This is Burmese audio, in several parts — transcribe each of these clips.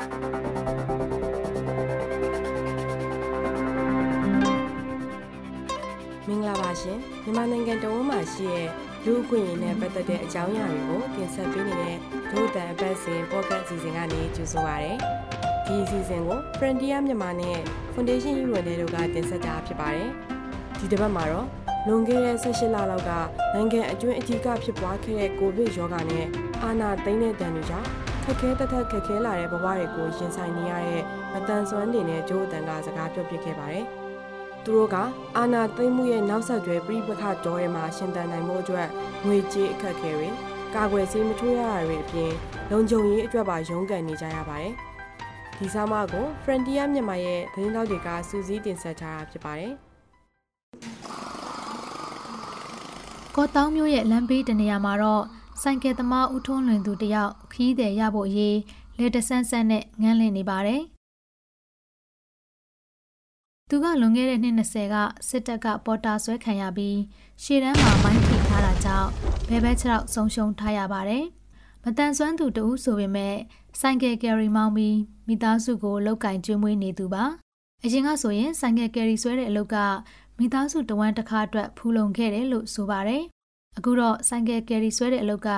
မင်္ဂလာပါရှင်မြန်မာနိုင်ငံတော်ဝန်မှာရှိတဲ့လူ့အခွင့်အရေးနဲ့ပတ်သက်တဲ့အကြောင်းအရာတွေကိုတင်ဆက်ပေးနေတဲ့ဒုတန်အပတ်စဉ်ပေါ့ကတ်အစီအစဉ်ကနေကြိုဆိုပါရစေဒီအစီအစဉ်ကို Frontier မြန်မာနဲ့ Foundation UN တို့ကတင်ဆက်တာဖြစ်ပါတယ်ဒီတစ်ပတ်မှာတော့လွန်ခဲ့တဲ့18လလောက်ကနိုင်ငံအကျွင်းအထီးကဖြစ်ပွားခဲ့တဲ့ကိုဗစ်ရောဂါနဲ့အာဏာသိမ်းတဲ့တန်တွေကြောင့် ခက်ခဲတသက်ခက်ခဲလာတဲ့ဘဝတွေကိုရင်ဆိုင်နေရတဲ့မတန်ဆွမ်းတွေနဲ့ကြိုးအတန်ကစကားပြောပြခဲ့ပါတယ်။သူတို့ကအာနာသိမ့်မှုရဲ့နောက်ဆက်တွဲပြိပခတော်ရဲမှာရှင်သန်နိုင်မှုအတွက်ငွေကြေးအခက်အခဲတွေကာကွယ်ဆေးမထိုးရတာတွေအပြင်လုံခြုံရေးအတွက်ပါရုန်းကန်နေကြရပါတယ်။ဒီဆောင်မကို Frontier မြန်မာရဲ့သတင်းတောက်တွေကစူးစီးတင်ဆက်ထားတာဖြစ်ပါတယ်။ကောတောင်းမျိုးရဲ့လမ်းဘေးတနေရာမှာတော့ ဆိုင်ကယ်သမားဦးထွန်းလွင်သူတယောက်ခီးတယ်ရဖို့အရေးလေတဆန်းဆန်းနဲ့ငန်းလင့်နေပါတယ်။သူကလွန်ခဲ့တဲ့နှစ်20ကစစ်တပ်ကပေါ်တာဆွဲခံရပြီးရှေ့တန်းမှာမိုင်းထိထားတာကြောင့်ဘဲဘဲခြေထောက်ဆုံးရှုံးထားရပါတယ်။မတန်ဆွမ်းသူတဦးဆိုပေမဲ့ဆိုင်ကယ်ကယ်ရီမောင်းပြီးမိသားစုကိုလောက်ကင်ကျွေးမွေးနေသူပါ။အရင်ကဆိုရင်ဆိုင်ကယ်ကယ်ရီဆွဲတဲ့အလုပ်ကမိသားစုတဝမ်းတစ်ခါအတွက်ဖူးလုံခဲ့တယ်လို့ဆိုပါတယ်။ အခုတော့ဆိုင်ကယ်ကယ်ရီဆွဲတဲ့အလုပ်က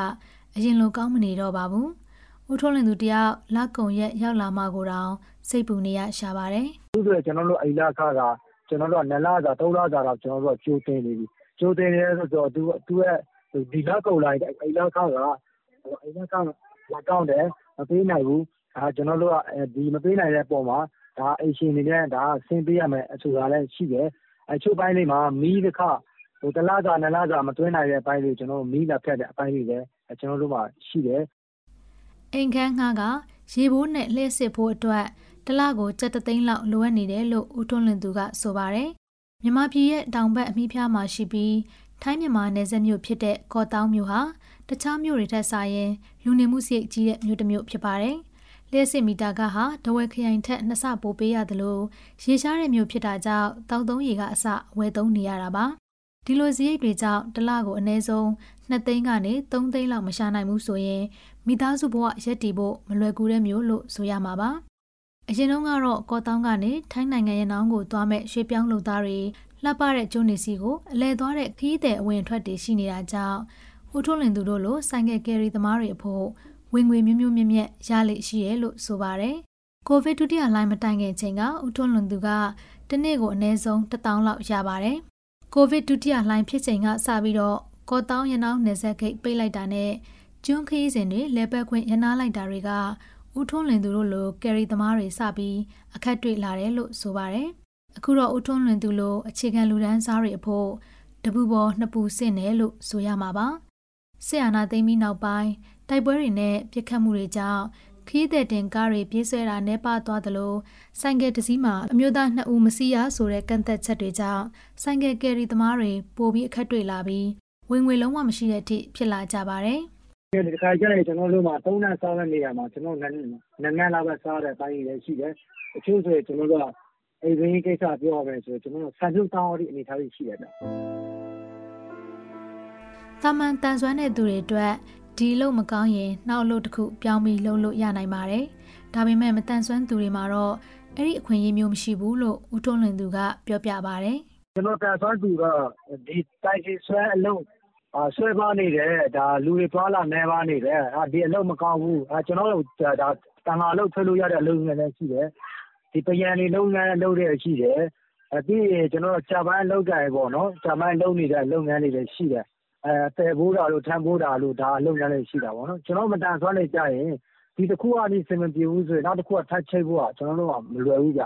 အရင်လိုကောင်းမနေတော့ပါဘူး။ဦးထွန်းလင်သူတယောက်လက်ကုံရက်ရောက်လာမှကိုတောင်စိတ်ပူနေရရှာပါတယ်။အခုဆိုကျွန်တော်တို့အိမ်လခကကျွန်တော်တို့က2လစာ3လစာတော့ကျွန်တော်တို့ကကြိုးတင်နေပြီကြိုးတင်နေဆိုတော့သူသူရဲ့ဒီလကုန်လိုက်အိမ်လခကအိမ်လခလာကောင်းတယ်မပေးနိုင်ဘူးအဲကျွန်တော်တို့ကဒီမပေးနိုင်တဲ့ပုံမှာဒါအိမ်ရှင်နေနဲ့ဒါဆင်းပေးရမယ်အဆိုတာလည်းရှိတယ်အချို့ပိုင်းလေးမှာမီးတစ်ခါဟို တလားစာနှစ်လားစာမတွင်းနိုင်တဲ့အပိုင်းလေးကျွန်တော်တို့မီးလာဖြတ်တဲ့အပိုင်းလေးလည်းကျွန်တော်တို့မှာရှိတယ်အိမ်ခန်းငှားကရေဘိုးနဲ့လှည့်စစ်ဖို့အတွက်တလကိုကြက်တသိန်းလောက်လိုအပ်နေတယ်လို့ဦးထွန်းလင်သူကဆိုပါတယ်။မြန်မာပြည်ရဲ့တောင်ဘက်အမိဖျားမှာရှိပြီးထိုင်းမြန်မာနယ်စပ်မြို့ဖြစ်တဲ့ကော့တောင်းမြို့ဟာတခြားမြို့တွေထက်စာရင်လူနေမှုစိတ်ကြီးတဲ့မြို့တစ်မြို့ဖြစ်ပါတယ်။လျှက်စစ်မီတာကဟာဒဝဲခရိုင်ထက်နှစ်ဆပိုပေးရတယ်လို့ရေရှားတဲ့မြို့ဖြစ်တာကြောင့်တောက်သုံးရေကအစဝယ်သုံးနေရတာပါ။ ဒီလိုစရိတ်တွေကြောင့်တစ်လကိုအနည်းဆုံး2သိန်းကနေ3သိန်းလောက်မရှာနိုင်ဘူးဆိုရင်မိသားစုဘဝရက်တည်ဖို့မလွယ်ကူတဲ့မျိုးလို့ဆိုရမှာပါ။အရင်တုန်းကတော့ကော့တောင်းကနေထိုင်းနိုင်ငံရဲ့နောင်ကိုသွားမဲ့ရွှေပြောင်းလူသားတွေလှပတဲ့ကျုံနေစီကိုအလဲသွားတဲ့ခီးတဲ့အဝင်ထွက်တွေရှိနေတာကြောင့်ဦးထွန်းလင်သူတို့လိုဆိုင်ကယ်ကယ်ရီသမားတွေအဖို့ဝင်ငွေမျိုးမျိုးမြက်မြက်ရလိရှိရဲလို့ဆိုပါတယ်။ကိုဗစ်ဒုတိယလှိုင်းမတိုင်ခင်ချိန်ကဦးထွန်းလွန်သူကတနေ့ကိုအနည်းဆုံး1000လောက်ရပါတယ်။ ကိုဗစ်ဒုတိယလှိုင်းဖြစ်ချိန်ကစပြီးတော့ကော့တောင်းရနောင်းနယ်ဆက်ဂိတ်ပိတ်လိုက်တာနဲ့ကျွန်းခရီးစဉ်တွေလဲပတ်ခွင့်ရနာလိုက်တာတွေကဦးထွန်းလွင်သူတို့လိုကယ်ရီသမားတွေစပြီးအခက်တွေ့လာတယ်လို့ဆိုပါတယ်။အခုတော့ဦးထွန်းလွင်သူလိုအခြေခံလူဒန်းစားတွေအဖို့တပူပေါ်နှစ်ပူစင့်တယ်လို့ဆိုရမှာပါ။စစ်အာဏာသိမ်းပြီးနောက်ပိုင်းတိုက်ပွဲတွေနဲ့ပြစ်ခတ်မှုတွေကြောင့် ခီးတဲ့တင်ကားတွေပြေးဆွဲတာနှဲပါသွားသလိုဆိုင်ကယ်တစ်စီးမှာအမျိုးသားနှစ်ဦးမစီးရဆိုတဲ့ကန့်သက်ချက်တွေကြောင့်ဆိုင်ကယ်ကယ်ရီသမားတွေပိုပြီးအခက်တွေ့လာပြီးဝင်ငွေလုံးဝမရှိတဲ့အထိဖြစ်လာကြပါတယ်။ဒီခါကျရင်ကျွန်တော်တို့မှာသုံးနပ်စားတဲ့နေရာမှာကျွန်တော်နည်းနည်းလောက်ပဲစားတဲ့အပိုင်းတွေရှိတယ်။အချို့ဆိုရင်ကျွန်တော်တို့ကအိမ်ရင်းကိစ္စပြောရမယ်ဆိုကျွန်တော်တို့ဆန်ပြုတ်တောင်းရတဲ့အနေအထားတွေရှိရတယ်။တာမန်တန်ဆွမ်းတဲ့သူတွေအတွက် ဒီလို့မကောင်းရင်နောက်လို့တစ်ခုပြောင်းပြီးလုပ်လို့ရနိုင်ပါတယ်။ဒါပေမဲ့မတန်ဆွမ်းသူတွေမှာတော့အဲ့ဒီအခွင့်အရေးမျိုးမရှိဘူးလို့ဦးထွန်းလွင်သူကပြောပြပါဗျ။ကျွန်တော်တန်ဆွမ်းသူကဒီတိုက်စီဆွဲအလုံးဆွဲပါနေတယ်ဒါလူတွေသွားလာနေပါနေတယ်ဒီအလုပ်မကောင်းဘူးကျွန်တော်တို့ဒါတန်ခါလုပ်ထွက်လို့ရတဲ့အလုပ်ငန်းလည်းရှိတယ်ဒီပယံတွေလုပ်ငန်းလုပ်တဲ့ရှိတယ်ပြီးရင်ကျွန်တော်ဂျပန်လုပ်ကြရပေါ့နော်ဂျပန်လုပ်နေတဲ့လုပ်ငန်းတွေလည်းရှိတယ် အဲတဲဘိုးတာလို့ ထမ်းဘိုးတာလို့ ဒါလုပ်ငန်းလည်းရှိတာပေါ့နော် ကျွန်တော်မတန်ဆွမ်းနေကြရင် ဒီတစ်ခုကနေစင်မပြေဘူးဆိုရင် နောက်တစ်ခုက ထပ်ချိတ်ဖို့က ကျွန်တော်တို့ကမလွယ်ဘူးကြ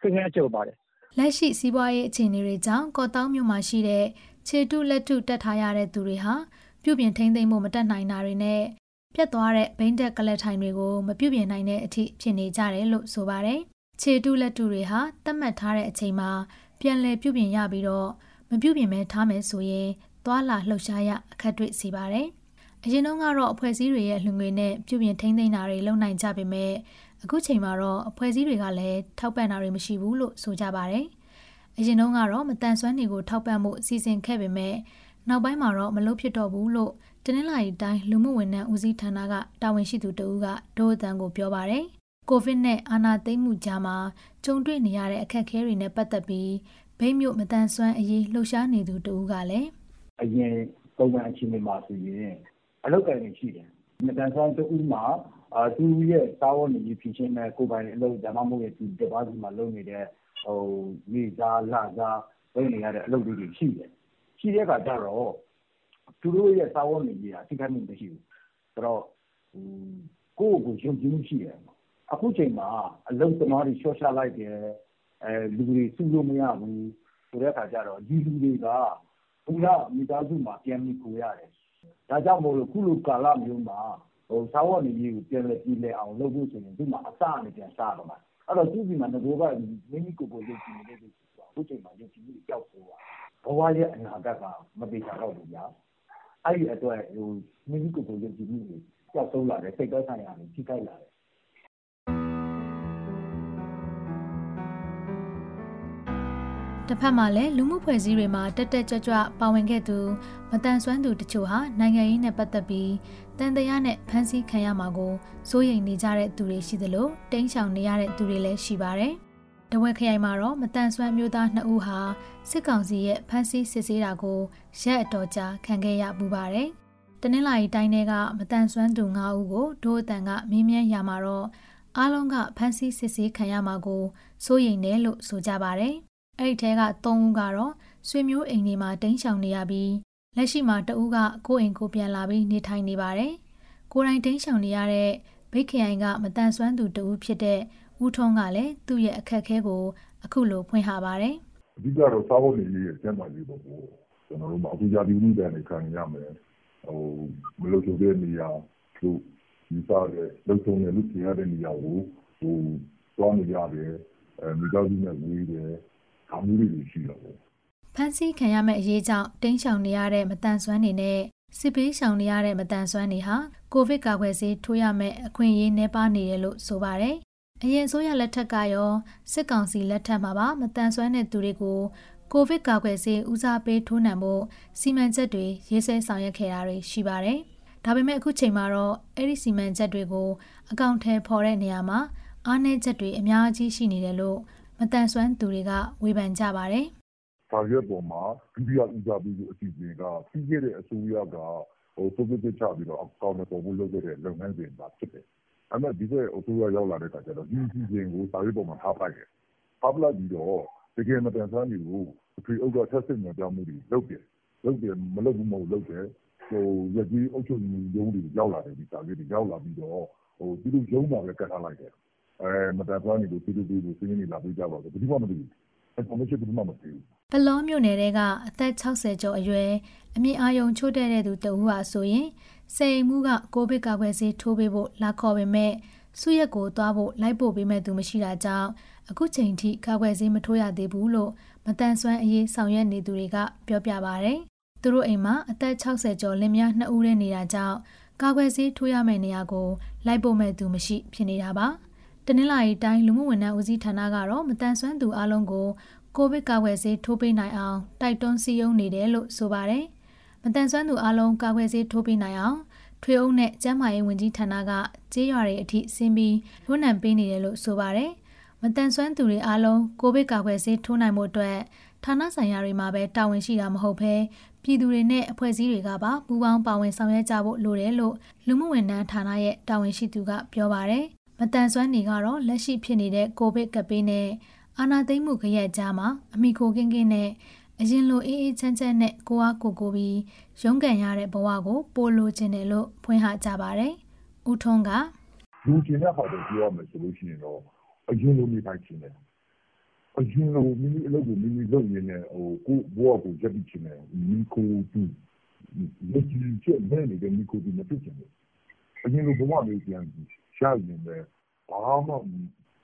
ခက်ခဲကြုံပါတယ် လက်ရှိ စီးပွားရေးအခြေအနေတွေကြောင့် ကော့တောင်းမြို့မှာရှိတဲ့ ခြေတုလက်တုတက်ထားရတဲ့သူတွေဟာ ပြုပြင်ထိန်းသိမ်းမှုမတက်နိုင်တာတွေနဲ့ပြတ်သွားတဲ့ဘိန်းတက်ကလက်ထိုင်တွေကို မပြုပြင်နိုင်တဲ့အထိ ဖြစ်နေကြတယ်လို့ ဆိုပါတယ်။ခြေတုလက်တုတွေဟာ သတ်မှတ်ထားတဲ့အချိန်မှာ ပြန်လည်ပြုပြင်ရပြီးတော့ မပြုပြင်မဲထားမယ်ဆိုရင် သွာလာလှုပ်ရှားရအခက်တွေ့စေပါတယ်။အရင်တုန်းကတော့အဖွဲ့အစည်းတွေရဲ့လှငွေနဲ့ပြုပြင်ထိန်းသိမ်းတာတွေလုပ်နိုင်ကြပေမဲ့အခုချိန်မှာတော့အဖွဲ့အစည်းတွေကလည်းထောက်ပံ့တာတွေမရှိဘူးလို့ဆိုကြပါတယ်။အရင်တုန်းကတော့မတန်ဆွမ်းတွေကိုထောက်ပံ့မှုအစီအစဉ်ခဲ့ပေမဲ့နောက်ပိုင်းမှာတော့မလုပ်ဖြစ်တော့ဘူးလို့တနင်္လာရီတိုင်းလူမှုဝန်ထမ်းဦးစီးဌာနကတာဝန်ရှိသူတဦးကဒိုးအတန်ကိုပြောပါတယ်ကိုဗစ်နဲ့အာဏာသိမ်းမှုကြားမှာကြုံတွေ့နေရတဲ့အခက်အခဲတွေနဲ့ပတ်သက်ပြီးဘိတ်မြို့မတန်ဆွမ်းအရေးလှုပ်ရှားနေသူတူကလည်း အရင်ပုံမှန်အခြေအနေမှာဆိုရင်အလောက်ကိုင်းနေရှိတယ်မတန်ဆွမ်းတူမှာအာသူရဲ့စာဝန်ကြီးဖြစ်ချင်းနဲ့ကိုပိုင်အလုပ်ဒါမှမဟုတ်ဒီတပါးစီမှာလုပ်နေတဲ့ဟိုမိသားလသားလုပ်နေရတဲ့အလုပ်တွေရှိတယ်ရှိတဲ့အခါကျတော့သူတို့ရဲ့စာဝန်ကြီးကသိခိုင်းမှုမရှိဘူးဆိုတော့ကိုယ့်ကိုယုံကြည်မှုရှိတယ်အခုချိန်မှာအလုပ်သမားတွေလျှော့ချလိုက်တယ်အဲလူတွေစုလို့မရဘူးဆိုတဲ့အခါကျတော့ဒီလူတွေက ဘုရားမိသားစုမှာပြန်ပြီးကိုရတယ်ဒါကြောင့်မို့လို့ခုလိုကာလမျိုးမှာဟိုစာဝတ်နေရေးကိုပြန်လဲပြည်လဲအောင်လုပ်ဖို့ဆိုရင်ဒီမှာအစအနေပြန်စားတော့မှာအဲ့တော့သူ့ဒီမှာငကိုကမိမိကိုယ်ကိုယုံကြည်နေတဲ့လူဆိုအခုချိန်မှာယုံကြည်မှုကြောက်ဖို့ပါဘဝရဲ့အနာဂတ်ကမပေချတော့ဘူးညာအဲ့ဒီအတွက်ဟိုမိမိကိုယ်ကိုယုံကြည်မှုတွေကြောက်ဆုံးလာတယ်စိတ်သက်ဆိုင်ရာတွေထိခိုက်လာတယ် တစ်ဖက်မှာလည်းလူမှုဖွဲ့စည်းတွေမှာတက်တက်ကြွကြွပါဝင်ခဲ့သူမတန်ဆွမ်းသူတချို့ဟာနိုင်ငံရေးနဲ့ပတ်သက်ပြီးတန်တရားနဲ့ဖမ်းဆီးခံရမှာကိုစိုးရိမ်နေကြတဲ့သူတွေရှိသလိုတိမ်းရှောင်နေရတဲ့သူတွေလည်းရှိပါတယ်။တဝက်ခရိုင်မှာတော့မတန်ဆွမ်းမျိုးသား2ဦးဟာစစ်ကောင်စီရဲ့ဖမ်းဆီးစစ်ဆေးတာကိုရက်အတော်ကြာခံခဲ့ရပူပါတယ်။တနင်္လာရီတိုင်းထဲကမတန်ဆွမ်းသူ9ဦးကိုဒိုးအတန်ကမင်းမြန်းရမှာတော့အားလုံးကဖမ်းဆီးစစ်ဆေးခံရမှာကိုစိုးရိမ်တယ်လို့ဆိုကြပါတယ်။ အဲ့ဒီထဲက3ဦးကတော့ဆွေမျိုးအိမ်တွေမှာတိမ်းရှောင်နေရပြီးလက်ရှိမှာတဦးကကိုယ့်အိမ်ကိုပြန်လာပြီးနေထိုင်နေပါတယ်။ကိုယ်တိုင်တိမ်းရှောင်နေရတဲ့ဘိတ်ခရိုင်ကမတန်ဆွမ်းသူတဦးဖြစ်တဲ့ဦးထွန်းကလည်းသူ့ရဲ့အခက်အခဲကိုအခုလိုဖွင့်ဟပါတယ်။အဓိကတော့စားဖို့နေရေးရဲ့ကျန်းမာရေးပေါ့ကိုကျွန်တော်တို့မှာအခုရာသီဥတုတန်တွေခံရမယ်။ဟိုမလို့ဆိုတဲ့နေရာတို့ဒီစားတဲ့လုံချုံတဲ့လူကြီးရတဲ့နေရာကိုဟိုသွားနေရတယ်။အဲမိသားစုနဲ့ဝေးတယ် ဒါမျိုးတွေရှိတော့ဘူးဖန်ဆီးခံရမယ့်အရေးကြောင့်တင်းချောင်နေရတဲ့မတန်ဆွမ်းနေနဲ့စစ်ပေးရှောင်နေရတဲ့မတန်ဆွမ်းနေဟာကိုဗစ်ကာကွယ်ဆေးထိုးရမယ့်အခွင့်အရေးနှဲပါနေတယ်လို့ဆိုပါတယ်။အရင်ဆိုရလက်ထက်ကရောစစ်ကောင်စီလက်ထက်မှာပါမတန်ဆွမ်းတဲ့သူတွေကိုကိုဗစ်ကာကွယ်ဆေးဦးစားပေးထိုးနှံဖို့စီမံချက်တွေရေးဆွဲဆောင်ရွက်ခဲ့တာတွေရှိပါတယ်။ဒါပေမဲ့အခုချိန်မှာတော့အဲ့ဒီစီမံချက်တွေကိုအကောင့်ထဲပေါ်တဲ့နေရာမှာအားနည်းချက်တွေအများကြီးရှိနေတယ်လို့ မတန်ဆွမ်းသူတွေကဝေဖန်ကြပါတယ်။စာရွက်ပေါ်မှာဒုတိယဦးစားပေးအစီအစဉ်ကပြီးခဲ့တဲ့အစိုးရကဟိုပုံစံချပြီးတော့အကောင့်နဲ့ပေါ်ဖို့လုပ်ခဲ့တဲ့လုပ်ငန်းစဉ်ပါဖြစ်တယ်။အဲ့မဲ့ဒီကအစိုးရရောက်လာတဲ့အခါကျတော့ဒီအစီအစဉ်ကိုစာရွက်ပေါ်မှာထားလိုက်တယ်။ထားလိုက်ပြီးတော့တကယ်မတန်ဆွမ်းတွေကိုအထွေအုပ်ကထက်စစ်နေကြမှုတွေလုပ်တယ်။လုပ်တယ်မလုပ်ဘူးမဟုတ်လုပ်တယ်။ဟိုရကြီးအုပ်ချုပ်မှုရုံးတွေရောက်လာတယ်ဒီစာရွက်တွေရောက်လာပြီးတော့ဟိုသူတို့ရုံးမှာပဲကတ်ထားလိုက်တယ် မတန်ဆွမ်းနေလို့ပြည်သူတွေကိုစင်းနေလာပေးကြပါဘူးဘယ်သူမှမသိဘူး information ဘယ်သူမှမသိဘူးဘလောမြို့နယ်တဲကအသက်60ကျော်အရွယ်အမြင့်အာယုံချိုးတဲ့တဲ့သူတဦးဟာဆိုရင်စိန်မှုကကိုဗစ်ကာကွယ်ဆေးထိုးပေးဖို့လာခေါ်ပေမဲ့စုရက်ကိုသွားဖို့လိုက်ပို့ပေးမဲ့သူမရှိတာကြောင့်အခုချိန်ထိကာကွယ်ဆေးမထိုးရသေးဘူးလို့မတန်ဆွမ်းအရေးဆောင်ရွက်နေသူတွေကပြောပြပါဗျ။သူတို့အိမ်မှာအသက်60ကျော်လင်မယား2ဦးနဲ့နေတာကြောင့်ကာကွယ်ဆေးထိုးရမယ့်နေရာကိုလိုက်ပို့မဲ့သူမရှိဖြစ်နေတာပါ။ တနင်္လာရီတိုင်းလူမှုဝန်ထမ်းဦးစီးဌာနကတော့မတန်ဆွမ်းသူအလုံးကိုကိုဗစ်ကာကွယ်ဆေးထိုးပေးနိုင်အောင်တိုက်တွန်းစည်းရုံးနေတယ်လို့ဆိုပါတယ်။မတန်ဆွမ်းသူအလုံးကာကွယ်ဆေးထိုးပေးနိုင်အောင်ထွေအုပ်နဲ့ကျန်းမာရေးဝန်ကြီးဌာနကကြေးရွာတွေအထိဆင်းပြီးလွှမ်းနံပေးနေတယ်လို့ဆိုပါတယ်။မတန်ဆွမ်းသူတွေအားလုံးကိုဗစ်ကာကွယ်ဆေးထိုးနိုင်မှုအတွက်ဌာနဆိုင်ရာတွေမှာပဲတာဝန်ရှိတာမဟုတ်ဘဲပြည်သူတွေနဲ့အဖွဲ့အစည်းတွေကပါပူးပေါင်းပါဝင်ဆောင်ရွက်ကြဖို့လိုတယ်လို့လူမှုဝန်ထမ်းဌာနရဲ့တာဝန်ရှိသူကပြောပါတယ်။ မတန်ဆွမ်းနေကတော့လက်ရှိဖြစ်နေတဲ့ကိုဗစ်ကပ်ဘေးနဲ့အာဏာသိမ်းမှုခရက်ကြားမှာအမိခိုကင်းကင်းနဲ့အရင်လိုအေးအေးချမ်းချမ်းနဲ့ကိုအားကိုကိုပြီးရုန်းကန်ရတဲ့ဘဝကိုပိုလိုချင်တယ်လို့ဖွင့်ဟကြပါတယ်။ဦးထွန်းကလူကျင်တဲ့ဟာတွေပြောရမယ်ဆိုလို့ရှိရင်တော့အရင်လိုနေထိုင်ချင်တယ်။အရင်လိုမိမိအလုပ်ကိုမိမိလုပ်နေတယ်ဟိုကိုဘဝကိုရပ်ပြီးချင်တယ်မိခိုတူလက်ကြီးချက်နဲ့နေတဲ့မိခိုတူမဖြစ်ချင်ဘူး။အရင်လိုဘဝမျိုးပြန်ပြီး ရရင်လည်းဘာမှ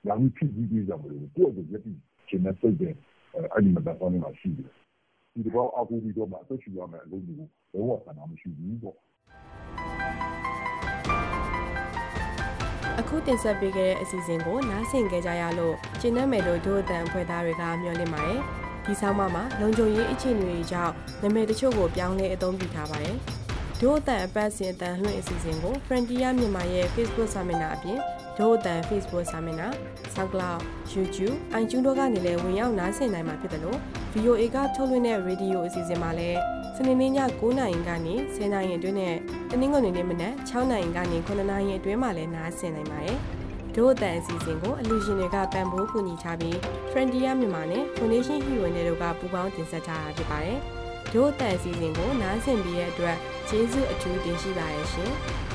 ရာဟုဖြစ်ပြီးပြကြမလို့ကိုယ့်ကိုရက်ပြီးရှင်တဲ့စိတ်ပဲအဲ့ဒီမှာတော့နေမှာရှိတယ်ဒီတော့အကူပြီးတော့မှဆက်ရှိရမယ်အလုပ်တွေကိုဘောဝဆန္ဒမရှိဘူးပေါ့အခုတင်ဆက်ပေးခဲ့တဲ့အစီအစဉ်ကိုနားဆင်ကြကြရလို့ကျင်းနှဲမယ်တို့ဒို့အတန်ဖွဲ့သားတွေကမျှော်လင့်ပါတယ်ဒီဆောင်းပါးမှာလုံခြုံရေးအခြေအနေတွေကြောင့်နာမည်တချို့ကိုပြောင်းလဲအသုံးပြုထားပါတယ် ဒို့အတန်အပတ်စဉ်အတန်လွှင့်အစီအစဉ်ကို Frontier မြန်မာရဲ့ Facebook စာမျက်နှာအပြင်ဒို့အတန် Facebook စာမျက်နှာ SoundCloud YouTube iTunes တို့ကနေလည်းဝင်ရောက်နားဆင်နိုင်မှာဖြစ်တယ်လို့ VOA ကထုတ်လွှင့်တဲ့ Radio အစီအစဉ်မှာလည်းစနေနေ့ည9:00နာရီကနေ10:00နာရီအတွင်းနဲ့တနင်္ဂနွေနေ့မနက်6:00နာရီကနေ9:00နာရီအတွင်းမှာလည်းနားဆင်နိုင်ပါတယ်။ဒို့အတန်အစီအစဉ်ကိုအလူရှင်တွေကပံ့ပိုးကူညီထားပြီး Frontier မြန်မာနဲ့ Foundation Hero တွေတို့ကပူးပေါင်းတင်ဆက်ထားတာဖြစ်ပါတယ်။ ဒို့အတန်အစီအစဉ်ကိုနားဆင်ပြီးတဲ့အတွက်ကျေးဇူးအထူးတင်ရှိပါတယ်ရှင်။